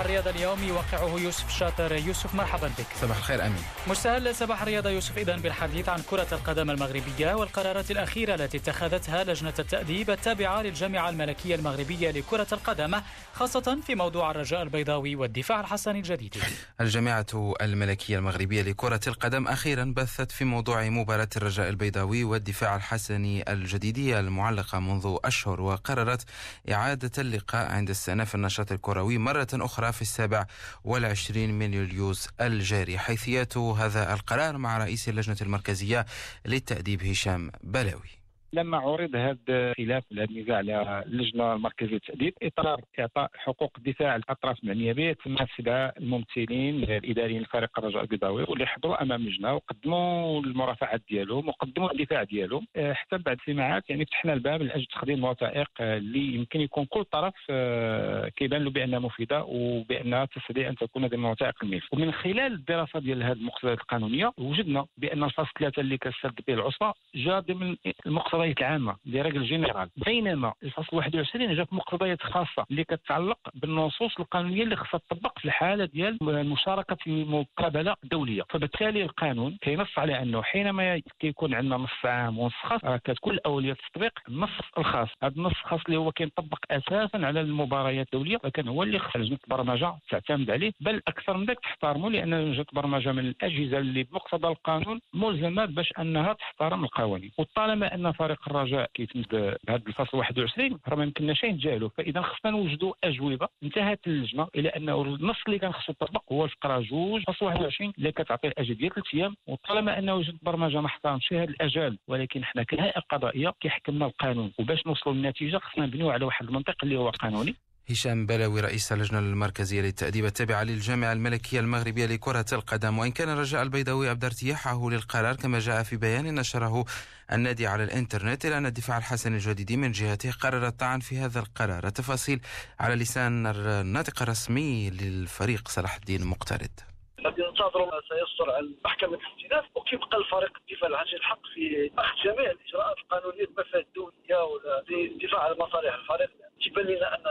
الرياضة اليوم يوقعه يوسف شاطر. يوسف مرحبا بك. صباح الخير أمين. مستهل صباح الرياضة يوسف إذا بالحديث عن كرة القدم المغربية والقرارات الأخيرة التي اتخذتها لجنة التأديب التابعة للجامعة الملكية المغربية لكرة القدم خاصة في موضوع الرجاء البيضاوي والدفاع الحسني الجديد. الجامعة الملكية المغربية لكرة القدم أخيرا بثت في موضوع مباراة الرجاء البيضاوي والدفاع الحسني الجديدية المعلقة منذ أشهر وقررت إعادة اللقاء عند استئناف النشاط الكروي مرة أخرى في السابع والعشرين من يوليوز الجاري. حيثيات هذا القرار مع رئيس اللجنة المركزية للتأديب هشام بلاوي. لما عرض هذا الخلاف النزاع على اللجنة المركزية للتأديب اطار إعطاء حقوق الدفاع للاطراف المعنية به تم استدعاء الممثلين الإداريين لفريق الرجاء البيضاوي واللي حضروا أمام اللجنة وقدموا المرافعات ديالهم وقدموا الدفاع ديالهم. آه، حتى بعد الاجتماعات يعني فتحنا الباب لأجل تقديم الوثائق اللي يمكن يكون كل طرف آه، كيبان له بأنها مفيدة وبأنها تستطيع أن تكون ضمن وثائق الملف. ومن خلال الدراسة ديال هذه المقتضيات القانونية وجدنا بأن الفصل ثلاثة اللي كتسد به العصبة جاء ضمن المقتضيات المقتضيات العامه لرجل جنرال بينما الفصل 21 جاء في مقتضيات خاصة اللي كتعلق بالنصوص القانونية اللي خصها تطبق في الحالة ديال المشاركة في مقابلة دولية. فبالتالي القانون كينص على أنه حينما كيكون عندنا نص عام ونص خاص كتكون الاوليه التطبيق النص الخاص. هذا النص الخاص اللي هو كينطبق أساسا على المباريات الدولية فكان هو اللي خص لجنه البرمجة تعتمد عليه. بل أكثر من ذلك تحترمه لأن لجنه البرمجه من الأجهزة اللي بمقتضى القانون ملزمة باش أنها تحترم القوانين. وطالما أن فريق الرجاء كيتم بهذا الفصل 21 راه ما يمكنناش نتجاهلوا فإذا خصنا نوجدوا أجوبة انتهت اللجنة إلى انه النص اللي كان خصو يطبق هو الفقره 2 فصل 21 اللي كتعطي الأجل ديال ثلاث أيام. وطالما أنه وجد برمجة ما احترمش هذا الاجال ولكن حنا كهيئة قضائية كيحكمنا القانون. وباش نوصلوا للنتيجة خصنا نبنيو على واحد المنطق اللي هو قانوني. هشام بلاوي رئيس اللجنة المركزية للتأديب التابعة للجامعة الملكية المغربية لكرة القدم. وإن كان الرجاء البيضاوي أبدى ارتياحه للقرار كما جاء في بيان نشره النادي على الإنترنت إلى أن الدفاع الحسن الجديدي من جهته قرر الطعن في هذا القرار. التفاصيل على لسان الناطق الرسمي للفريق صلاح الدين مقترد الذي ننتظر ما سيصدر عن محكمة الاستئناف وكيبقى الفريق الدفاع العاجل الحق في أخذ جميع الإجراءات القانونية المفاد الدولية ولا للدفاع عن مصالح الفريق تبان لنا أن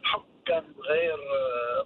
الحكم كان غير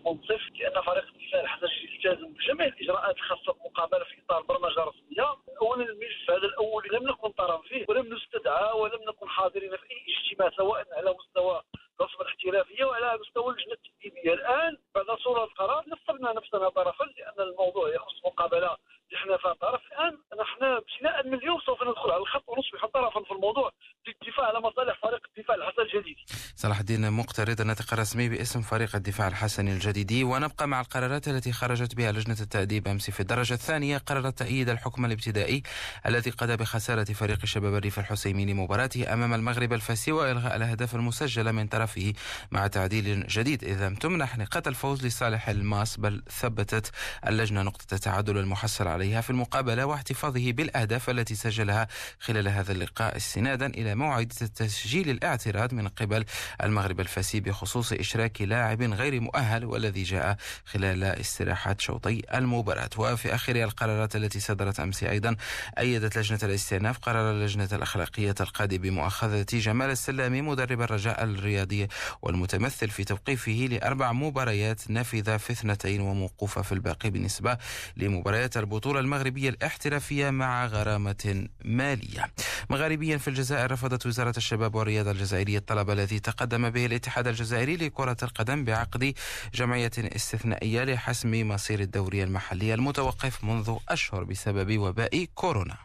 منصف لأن فريق الدفاع الحسن يلتزم بجميع الإجراءات الخاصة بالمقابلة في إطار برمجة رسمية. أولا الملف هذا الأول لم نكن طرف فيه ولم نستدعى ولم نكن حاضرين في أي اجتماع سواء على مستوى الرسم الاحترافية وعلى مستوى اللجنة التدريبية. الآن بعد صورة القرار نفذنا نفسنا طرفا لأن الموضوع يخص مقابلة نحن طرف الآن نحن ابتداء من اليوم سوف ندخل على الخط ونصبح طرفا في الموضوع للدفاع على مصالح فريق الدفاع الحسن الجديدي صلاح الدين مقترض الناطق الرسمي باسم فريق الدفاع الحسني الجديدي ونبقى مع القرارات التي خرجت بها لجنة التأديب أمس في الدرجة الثانية قررت تأييد الحكم الابتدائي الذي قضى بخسارة فريق شباب الريف الحسيمي لمباراته أمام المغرب الفاسي وإلغاء الأهداف المسجلة من طرفه مع تعديل جديد. إذا تمنح نقاط الفوز لصالح الماس بل ثبتت اللجنة نقطة التعادل المحصل عليها. في المقابلة واحتفاظه بالأهداف التي سجلها خلال هذا اللقاء استنادا إلى موعد تسجيل الاعتراض من قبل المغرب الفاسي بخصوص إشراك لاعب غير مؤهل والذي جاء خلال استراحة شوطي المباراة. وفي آخر القرارات التي صدرت أمس أيضا أيدت لجنة الاستئناف قرار اللجنة الأخلاقية القاضي بمؤاخذة جمال السلامي مدرب الرجاء الرياضي والمتمثل في توقيفه لأربع مباريات نفذ في اثنتين وموقوفة في الباقي بالنسبة لمباريات البطولة المغربية الاحترافية مع غرامة مالية. مغاربيا في الجزائر رفضت وزارة الشباب والرياضة الجزائرية الطلب الذي تقدم به الاتحاد الجزائري لكرة القدم بعقد جمعية استثنائية لحسم مصير الدوري المحلي المتوقف منذ أشهر بسبب وباء كورونا.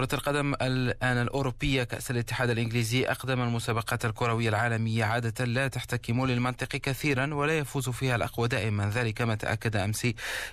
كرة القدم الآن الأوروبية كأس الاتحاد الإنجليزي أقدم المسابقات الكروية العالمية. عادة لا تحتكم للمنطق كثيرا ولا يفوز فيها الأقوى دائما. ذلك ما تأكد أمس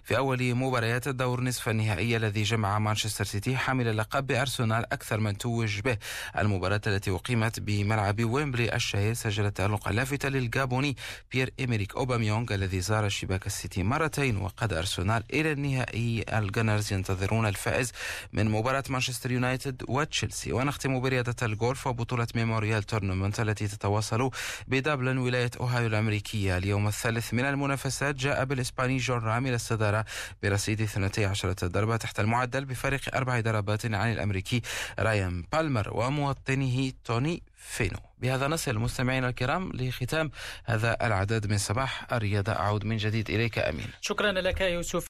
في أول مباريات الدور نصف النهائي الذي جمع مانشستر سيتي حامل اللقب بأرسنال أكثر من توج به. المباراة التي أقيمت بملعب ويمبلي الشهير سجلت تألقا لافتا للجابوني بيير إمريك أوباميونغ الذي زار شباك السيتي مرتين وقاد أرسنال إلى النهائي. ال Gunners ينتظرون الفائز من مباراة مانشستر يونايتد وتشيلسي ونختم برياضة الجولف وبطولة ميموريال تورنمنت التي تتواصل بدبلن ولاية أوهايو الأمريكية. اليوم الثالث من المنافسات جاء بالإسباني جون رام إلى الصدارة برصيد 12 ضربة تحت المعدل بفارق أربع ضربات عن الأمريكي رايان بالمر وموطنه توني فينو. بهذا نصل مستمعينا الكرام لختام هذا العدد من صباح. الرياضة أعود من جديد إليك أمين. شكرا لك يوسف.